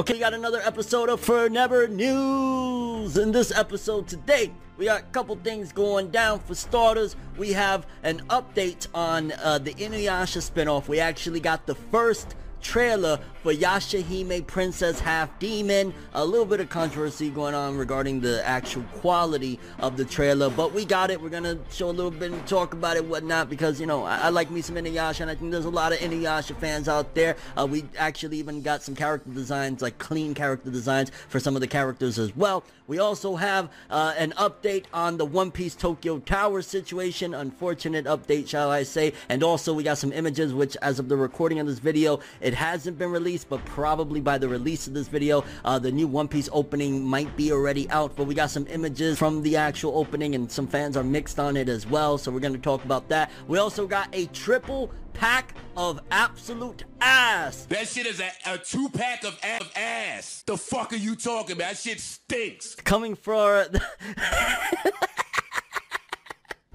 Okay, got another episode of For Never News. In this episode today, we got a couple things going down. For starters, we have an update on uh, the Inuyasha spinoff. We actually got the first trailer for Yashahime Princess Half Demon. A little bit of controversy going on regarding the actual quality of the trailer, but we got it. We're gonna show a little bit and talk about it, whatnot, because you know I, I like me some Inuyasha, and I think there's a lot of Inuyasha fans out there. Uh, we actually even got some character designs, like clean character designs for some of the characters as well. We also have uh, an update on the One Piece Tokyo Tower situation. Unfortunate update, shall I say? And also we got some images, which as of the recording of this video, it hasn't been released but probably by the release of this video, uh, the new One Piece opening might be already out. But we got some images from the actual opening, and some fans are mixed on it as well. So we're going to talk about that. We also got a triple pack of absolute ass. That shit is a, a two pack of ass. The fuck are you talking about? That shit stinks. Coming for.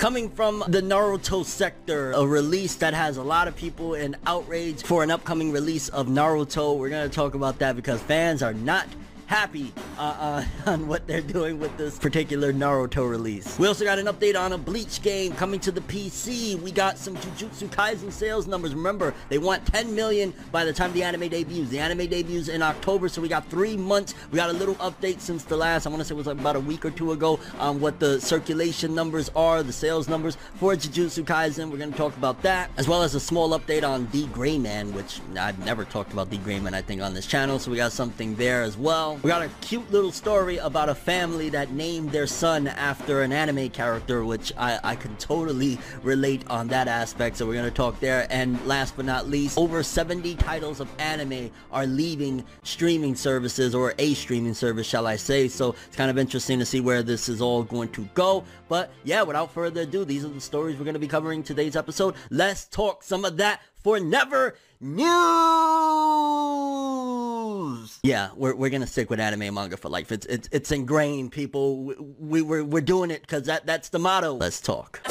Coming from the Naruto sector, a release that has a lot of people in outrage for an upcoming release of Naruto. We're going to talk about that because fans are not happy uh, uh, on what they're doing with this particular Naruto release. We also got an update on a Bleach game coming to the PC. We got some Jujutsu Kaisen sales numbers. Remember, they want 10 million by the time the anime debuts. The anime debuts in October, so we got three months. We got a little update since the last, I want to say it was about a week or two ago, on what the circulation numbers are, the sales numbers for Jujutsu Kaisen. We're going to talk about that, as well as a small update on D Gray Man, which I've never talked about D Gray Man, I think, on this channel, so we got something there as well. We got a cute little story about a family that named their son after an anime character, which I, I can totally relate on that aspect, so we're to talk there. And last but not least, over 70 titles of anime are leaving streaming services, or a streaming service, shall I say. So it's kind of interesting to see where this is all going to go. But yeah, without further ado, these are the stories we're to be covering today's episode. Let's talk some of that for Never News. Yeah, we're, we're gonna stick with anime and manga for life. It's it's it's ingrained, people. We, we we're we're doing it because that that's the motto. Let's talk.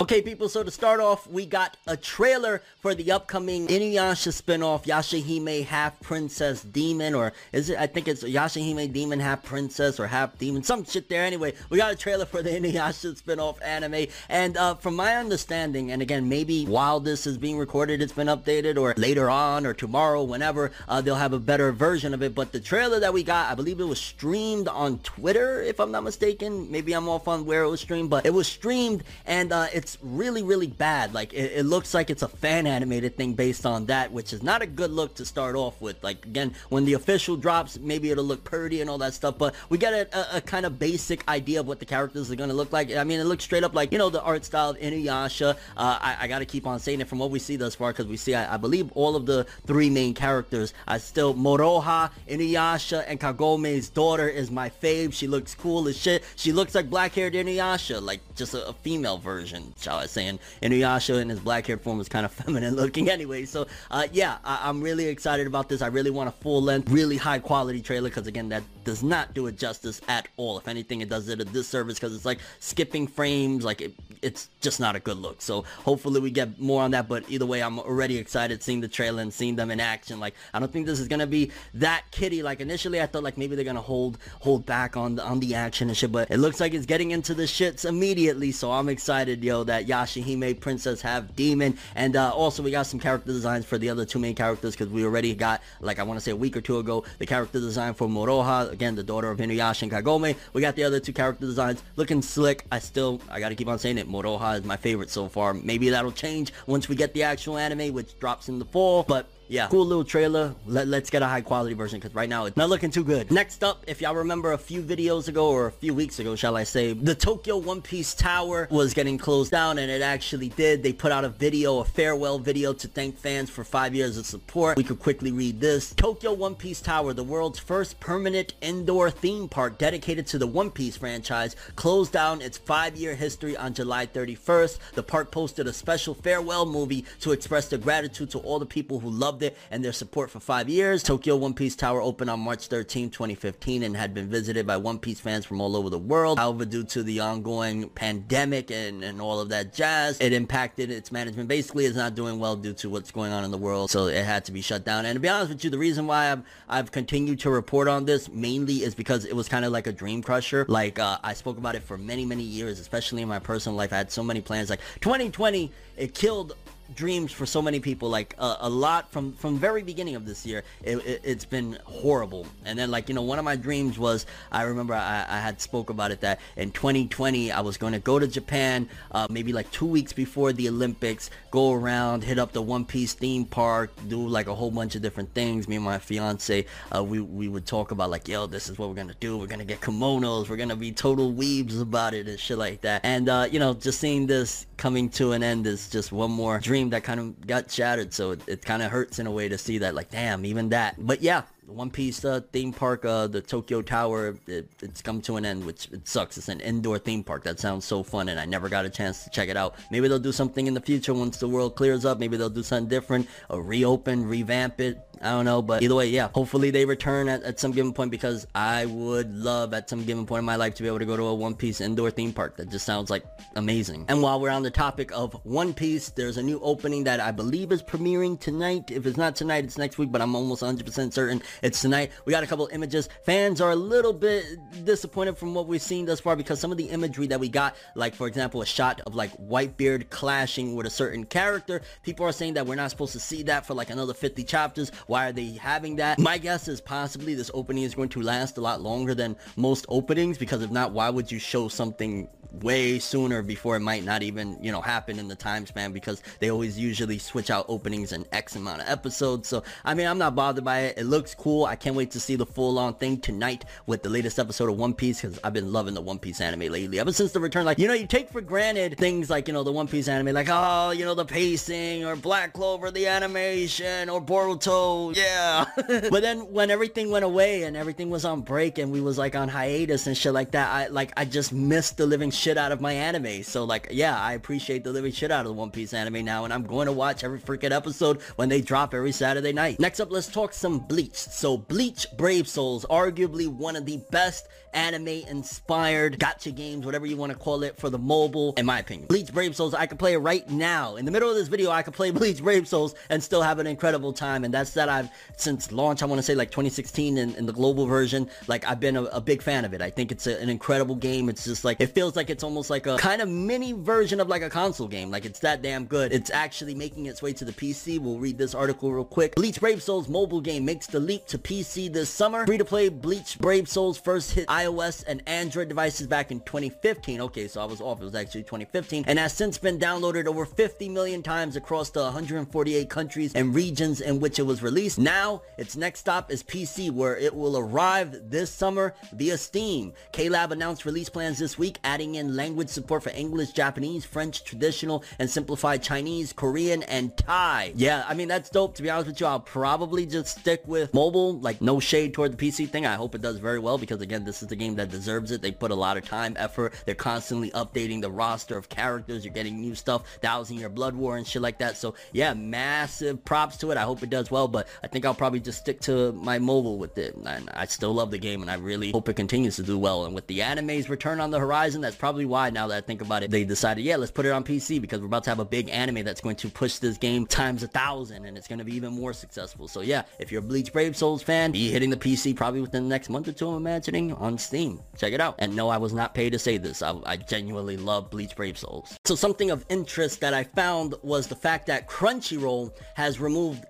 Okay, people, so to start off, we got a trailer for the upcoming Inuyasha spinoff, Yashahime Half Princess Demon, or is it, I think it's Yashahime Demon Half Princess or Half Demon, some shit there. Anyway, we got a trailer for the Inuyasha spinoff anime, and uh, from my understanding, and again, maybe while this is being recorded, it's been updated, or later on, or tomorrow, whenever, uh, they'll have a better version of it, but the trailer that we got, I believe it was streamed on Twitter, if I'm not mistaken. Maybe I'm off on where it was streamed, but it was streamed, and uh, it's really, really bad. Like, it, it, looks like it's a fan animated thing based on that, which is not a good look to start off with. Like, again, when the official drops, maybe it'll look pretty and all that stuff, but we get a, a, a kind of basic idea of what the characters are going to look like. I mean, it looks straight up like, you know, the art style of Inuyasha. Uh, I, I got to keep on saying it from what we see thus far, because we see, I, I, believe, all of the three main characters are still Moroha, Inuyasha, and Kagome's daughter is my fave. She looks cool as shit. She looks like black-haired Inuyasha, like just a, a female version, shall I say. And Inuyasha in his black hair form is kind of feminine looking anyway. So, uh, yeah, I- am really excited about this. I really want a full-length, really high-quality trailer because, again, that does not do it justice at all. If anything, it does it a disservice because it's like skipping frames. Like, it, it's just not a good look. So, hopefully we get more on that. But either way, I'm already excited seeing the trailer and seeing them in action. Like, I don't think this is to be that kitty. Like, initially, I thought, like, maybe they're to hold hold back on the, on the action and shit. But it looks like it's getting into the shits immediately. So, I'm excited, yo, that Yashahime Princess Half Demon. And uh, also, we got some character designs for the other two main characters because we already got, like, I want to say a week or two ago, the character design for Moroha, again, the daughter of Inuyasha and Kagome. We got the other two character designs looking slick. I still, I gotta keep on saying it, Moroha is my favorite so far. Maybe that'll change once we get the actual anime, which drops in the fall. But yeah, cool little trailer. Let, let's get a high quality version because right now it's not looking too good. Next up, if y'all remember a few videos ago or a few weeks ago, shall I say, the Tokyo One Piece Tower was getting closed down and it actually did. They put out a video, a farewell video to thank fans for five years of support. We could quickly read this. Tokyo One Piece Tower, the world's first permanent indoor theme park dedicated to the One Piece franchise, closed down its five-year history on July 31st. The park posted a special farewell movie to express their gratitude to all the people who loved loved it and their support for five years. Tokyo One Piece Tower opened on March 13, 2015 and had been visited by One Piece fans from all over the world. However, due to the ongoing pandemic and, and all of that jazz, it impacted its management. Basically, it's not doing well due to what's going on in the world, so it had to be shut down. And to be honest with you, the reason why I've, I've continued to report on this mainly is because it was kind of like a dream crusher. Like, uh, I spoke about it for many, many years, especially in my personal life. I had so many plans. Like, 2020, it killed dreams for so many people like uh, a lot from from very beginning of this year it, has it, been horrible. And then like you know one of my dreams was i remember i, I had spoke about it that in 2020 i was going to go to japan uh, maybe like two weeks before the olympics go around hit up the one piece theme park do like a whole bunch of different things. Me and my fiance uh, we, we would talk about like yo this is what we're gonna do. We're gonna get kimonos. We're gonna be total weebs about it and shit like that. And uh, you know just seeing this coming to an end is just one more dream dream that kind of got shattered. So it, it kind of hurts in a way to see that, like, damn, even that. But yeah, one Piece uh, theme park, uh, the Tokyo Tower, it, it's come to an end, which it sucks. It's an indoor theme park. That sounds so fun, and I never got a chance to check it out. Maybe they'll do something in the future once the world clears up. Maybe they'll do something different, or reopen, revamp it. I don't know, but either way, yeah. Hopefully they return at, at some given point because I would love at some given point in my life to be able to go to a One Piece indoor theme park. That just sounds like amazing. And while we're on the topic of One Piece, there's a new opening that I believe is premiering tonight. If it's not tonight, it's next week, but I'm almost 100% certain it's tonight. We got a couple images. Fans are a little bit disappointed from what we've seen thus far because some of the imagery that we got, like for example, a shot of like Whitebeard clashing with a certain character. People are saying that we're not supposed to see that for like another 50 chapters. Why are they having that? My guess is possibly this opening is going to last a lot longer than most openings because if not, why would you show something way sooner before it might not even, you know, happen in the time span because they always usually switch out openings in X amount of episodes. So, I mean, I'm not bothered by it. It looks cool. I can't wait to see the full on thing tonight with the latest episode of One Piece because I've been loving the One Piece anime lately. Ever since the return, like, you know, you take for granted things like, you know, the One Piece anime, like, oh, you know, the pacing or Black Clover, the animation or Boruto. Yeah. but then when everything went away and everything was on break and we was like on hiatus and shit like that, I like, I just missed the living shit out of my anime. So like, yeah, I appreciate the living shit out of the One Piece anime now, and I'm going to watch every freaking episode when they drop every Saturday night. Next up, let's talk some Bleach. So Bleach Brave Souls, arguably one of the best anime-inspired gacha games, whatever you want to call it, for the mobile, in my opinion. Bleach Brave Souls, I can play it right now. In the middle of this video, I can play Bleach Brave Souls and still have an incredible time, and that's that I've, since launch, I want to say like 2016 in, the global version, like I've been a, a big fan of it. I think it's a, an incredible game. It's just like, it feels like it's almost like a kind of mini version of like a console game. Like it's that damn good. It's actually making its way to the PC. We'll read this article real quick. Bleach Brave Souls mobile game makes the leap to PC this summer. Free to play Bleach Brave Souls first hit iOS and Android devices back in 2015. Okay, so I was off. It was actually 2015 and has since been downloaded over 50 million times across the 148 countries and regions in which it was released. Now, its next stop is PC where it will arrive this summer via Steam. KLab announced release plans this week, adding in language support for English, Japanese, French, traditional, and simplified Chinese, Korean, and Thai. Yeah, I mean, that's dope. To be honest with you, I'll probably just stick with mobile, like no shade toward the PC thing. I hope it does very well because again, this is the game that deserves it. They put a lot of time, effort. They're constantly updating the roster of characters. You're getting new stuff, Thousand Year Blood War and shit like that. So yeah, massive props to it. I hope it does well, but I think I'll probably just stick to my mobile with it. And I still love the game and I really hope it continues to do well. And with the anime's return on the horizon, that's probably why now that I think about it, they decided, yeah, let's put it on PC because we're about to have a big anime that's going to push this game times a thousand and it's going to be even more successful. So yeah, if you're a Bleach Brave Souls fan, be hitting the PC probably within the next month or two, I'm imagining, on Steam. Check it out. And no, I was not paid to say this. I, I genuinely love Bleach Brave Souls. So something of interest that I found was the fact that Crunchyroll has removed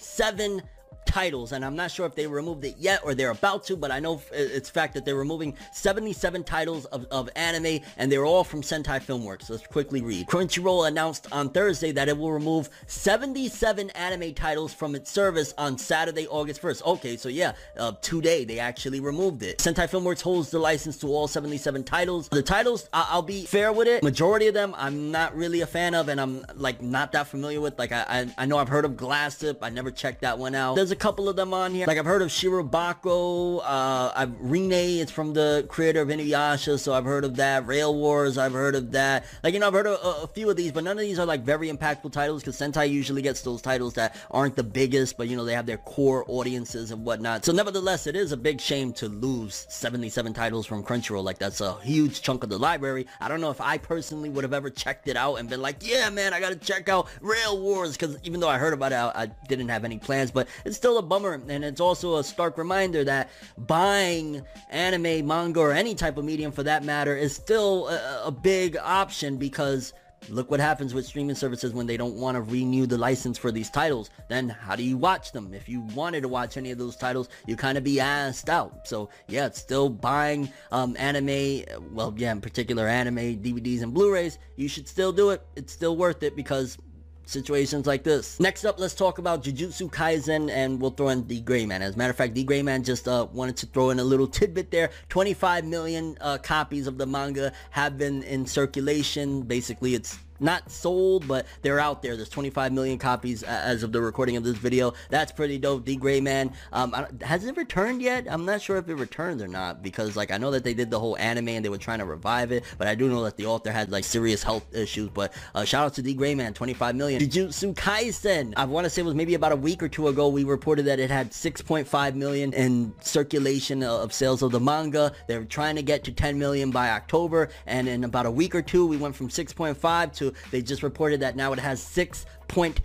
77 titles and I'm not sure if they removed it yet or they're about to but I know it's fact that they're removing 77 titles of, of anime and they're all from Sentai Filmworks. Let's quickly read. Crunchyroll announced on Thursday that it will remove 77 anime titles from its service on Saturday, August 1st. Okay, so yeah, uh, today they actually removed it. Sentai Filmworks holds the license to all 77 titles. The titles, I- will be fair with it. Majority of them I'm not really a fan of and I'm like not that familiar with. Like I, I, I know I've heard of Glasslip. I never checked that one out. There's a couple of them on here. Like I've heard of Shirobako, uh, I've Rinne, it's from the creator of Inuyasha, so I've heard of that. Rail Wars, I've heard of that. Like, you know, I've heard of a, a few of these, but none of these are like very impactful titles because Sentai usually gets those titles that aren't the biggest, but you know, they have their core audiences and whatnot. So nevertheless, it is a big shame to lose 77 titles from Crunchyroll. Like that's a huge chunk of the library. I don't know if I personally would have ever checked it out and been like, yeah, man, I gotta check out Rail Wars because even though I heard about it, I, I didn't have any plans, but it's still a bummer. And it's also a stark reminder that buying anime, manga, or any type of medium for that matter is still a, a big option because Look what happens with streaming services when they don't want to renew the license for these titles. Then how do you watch them? If you wanted to watch any of those titles, you kind of be asked out. So yeah, it's still buying um, anime, well yeah, in particular anime, DVDs and Blu-rays. You should still do it. It's still worth it because situations like this. Next up, let's talk about Jujutsu Kaisen and we'll throw in D Gray Man. As a matter of fact, D Gray Man just uh, wanted to throw in a little tidbit there. 25 million uh, copies of the manga have been in circulation. Basically, it's not sold, but they're out there. There's 25 million copies as of the recording of this video. That's pretty dope. D Gray Man, um, has it returned yet? I'm not sure if it returned or not because like I know that they did the whole anime and they were trying to revive it, but I do know that the author had like serious health issues. But uh, shout out to D Gray Man, 25 million. Jujutsu Kaisen, I want to say it was maybe about a week or two ago. We reported that it had 6.5 million in circulation of sales of the manga. They're trying to get to 10 million by October, and in about a week or two, we went from 6.5 to they just reported that now it has 6.8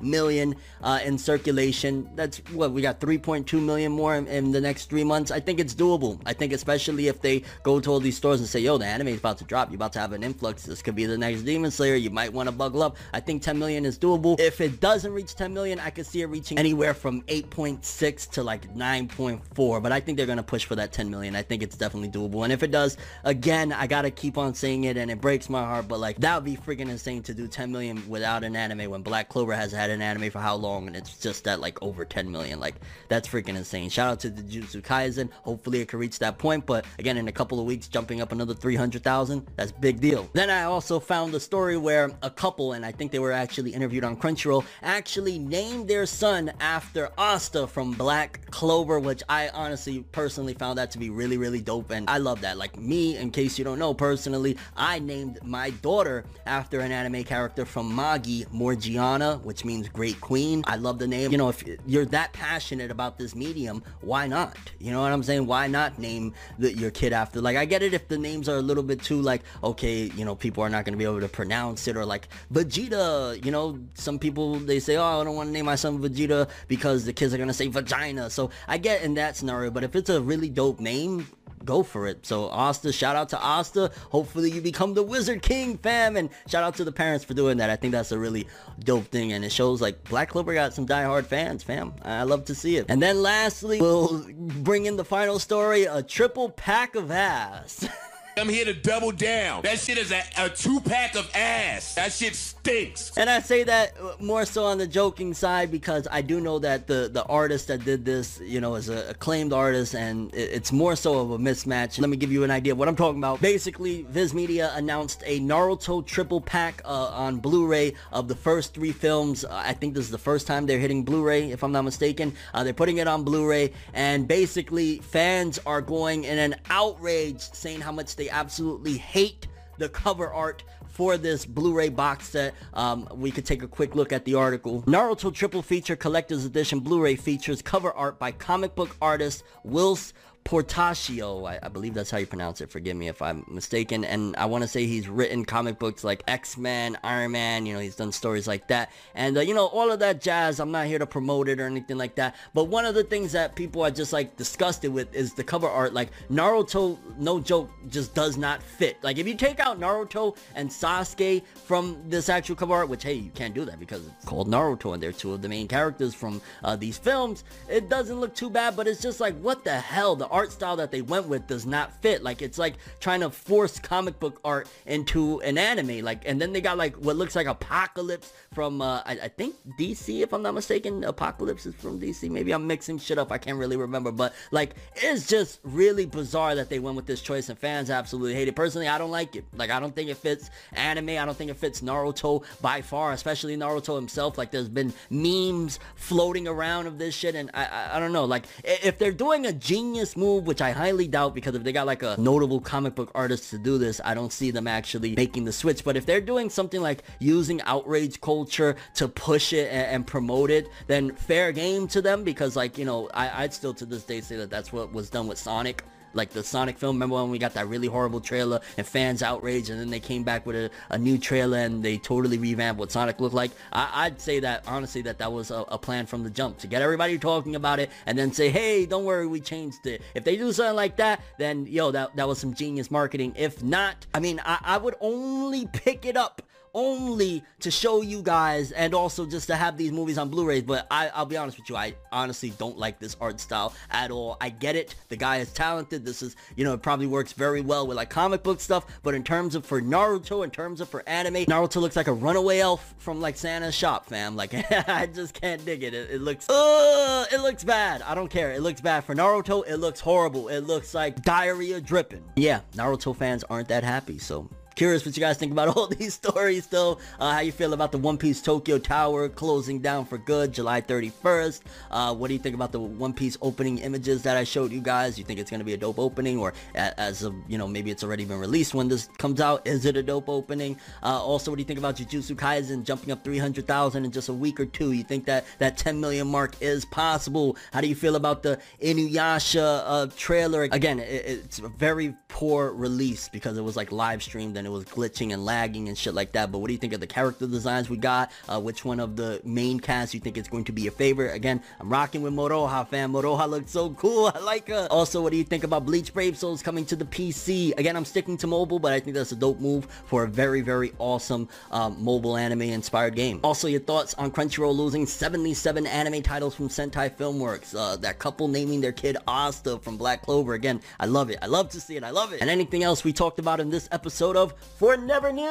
million uh, in circulation. That's what we got 3.2 million more in, in, the next three months. I think it's doable. I think especially if they go to all these stores and say, yo, the anime is about to drop. You're about to have an influx. This could be the next Demon Slayer. You might want to buckle up. I think 10 million is doable. If it doesn't reach 10 million, I could see it reaching anywhere from 8.6 to like 9.4. But I think they're going to push for that 10 million. I think it's definitely doable. And if it does, again, I got to keep on saying it and it breaks my heart. But like that would be freaking insane to do 10 million without an anime when Black Clover has had an anime for how long and it's just at like over 10 million. Like that's freaking insane. Shout out to the Jujutsu Kaisen. Hopefully it can reach that point. But again, in a couple of weeks, jumping up another 300,000, that's big deal. Then I also found a story where a couple, and I think they were actually interviewed on Crunchyroll, actually named their son after Asta from Black Clover, which I honestly personally found that to be really, really dope. And I love that. Like me, in case you don't know personally, I named my daughter after an anime character from Magi, Morgiana, which means Great Queen. I love the name. You know, if you're that passionate about this medium, why not? You know what I'm saying? Why not name the, your kid after? Like, I get it if the names are a little bit too like, okay, you know, people are not going to be able to pronounce it or like Vegeta. You know, some people they say, oh, I don't want to name my son Vegeta because the kids are going to say vagina. So I get in that scenario, but if it's a really dope name, go for it. So Asta, shout out to Asta. Hopefully you become the Wizard King, fam. And shout out to the parents for doing that. I think that's a really dope thing. And it shows like Black Clover got some diehard fans, fam. I love to see it. And then lastly, we'll bring in the final story, a triple pack of ass. I'm here to double down. That shit is a, a two pack of ass. That shit stinks. And I say that more so on the joking side because I do know that the the artist that did this, you know, is a acclaimed artist, and it's more so of a mismatch. Let me give you an idea of what I'm talking about. Basically, Viz Media announced a Naruto triple pack uh, on Blu-ray of the first three films. Uh, I think this is the first time they're hitting Blu-ray, if I'm not mistaken. Uh, they're putting it on Blu-ray, and basically fans are going in an outrage, saying how much they they absolutely hate the cover art for this Blu-ray box set. Um, we could take a quick look at the article. Naruto Triple Feature Collector's Edition Blu-ray features cover art by comic book artist Whilce Portacio, I, I, believe that's how you pronounce it. Forgive me if I'm mistaken. And I want to say he's written comic books like X-Men, Iron Man. You know, he's done stories like that. And uh, you know, all of that jazz. I'm not here to promote it or anything like that. But one of the things that people are just like disgusted with is the cover art. Like Naruto, no joke, just does not fit. Like if you take out Naruto and Sasuke from this actual cover art, which hey, you can't do that because it's called Naruto and they're two of the main characters from uh, these films. It doesn't look too bad, but it's just like what the hell. The art style that they went with does not fit. Like it's like trying to force comic book art into an anime. Like and then they got like what looks like Apocalypse from uh, I, I think DC if I'm not mistaken. Apocalypse is from DC. Maybe I'm mixing shit up. I can't really remember. But like it's just really bizarre that they went with this choice and fans absolutely hate it. Personally, I don't like it. Like I don't think it fits anime. I don't think it fits Naruto by far, especially Naruto himself. Like there's been memes floating around of this shit and I, I, I don't know. Like if they're doing a genius move, which I highly doubt because if they got like a notable comic book artist to do this, I don't see them actually making the switch. But if they're doing something like using outrage culture to push it and, and promote it, then fair game to them because like, you know, I, I'd still to this day say that that's what was done with Sonic like the Sonic film. Remember when we got that really horrible trailer and fans outraged and then they came back with a, a new trailer and they totally revamped what Sonic looked like? I, would say that, honestly, that that was a, a, plan from the jump to get everybody talking about it and then say, hey, don't worry, we changed it. If they do something like that, then, yo, that, that was some genius marketing. If not, I mean, I, I would only pick it up only to show you guys and also just to have these movies on Blu-rays. But I, I'll be honest with you, I honestly don't like this art style at all. I get it. The guy is talented. This is, you know, it probably works very well with like comic book stuff. But in terms of for Naruto, in terms of for anime, Naruto looks like a runaway elf from like Santa's shop, fam. Like, I just can't dig it. It, it looks, uh, it looks bad. I don't care. It looks bad for Naruto. It looks horrible. It looks like diarrhea dripping. Yeah, Naruto fans aren't that happy. So Curious what you guys think about all these stories though. Uh, how you feel about the One Piece Tokyo Tower closing down for good July 31st. Uh, what do you think about the One Piece opening images that I showed you guys? You think it's going to be a dope opening or as of, you know, maybe it's already been released when this comes out. Is it a dope opening? Uh, also, what do you think about Jujutsu Kaisen jumping up 300,000 in just a week or two? You think that that 10 million mark is possible? How do you feel about the Inuyasha uh, trailer? Again, it, it's a very poor release because it was like live streamed and it was glitching and lagging and shit like that. But what do you think of the character designs we got? Uh, which one of the main cast you think is going to be your favorite? Again, I'm rocking with Moroha, fam. Moroha looks so cool. I like her. Also, what do you think about Bleach Brave Souls coming to the PC? Again, I'm sticking to mobile, but I think that's a dope move for a very, very awesome um, mobile anime inspired game. Also, your thoughts on Crunchyroll losing 77 anime titles from Sentai Filmworks. Uh, that couple naming their kid Asta from Black Clover. Again, I love it. I love to see it. I love it. And anything else we talked about in this episode of for Never News.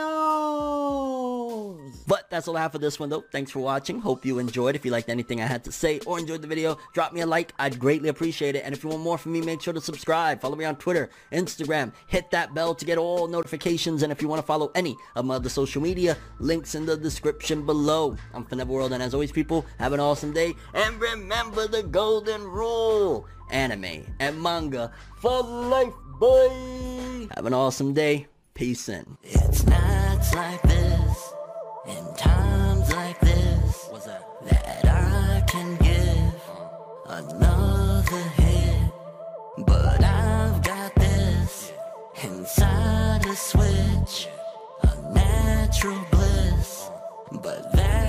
But that's all I have for this one though. Thanks for watching. Hope you enjoyed. If you liked anything I had to say or enjoyed the video, drop me a like. I'd greatly appreciate it. And if you want more from me, make sure to subscribe. Follow me on Twitter, Instagram. Hit that bell to get all notifications. And if you want to follow any of my other social media, links in the description below. I'm Forever World. And as always, people, have an awesome day. And remember the golden rule. Anime and manga for life, boy. Have an awesome day. Peace in. It's nights like this, and times like this, that? that I can give another hit. But I've got this inside a switch, a natural bliss. But that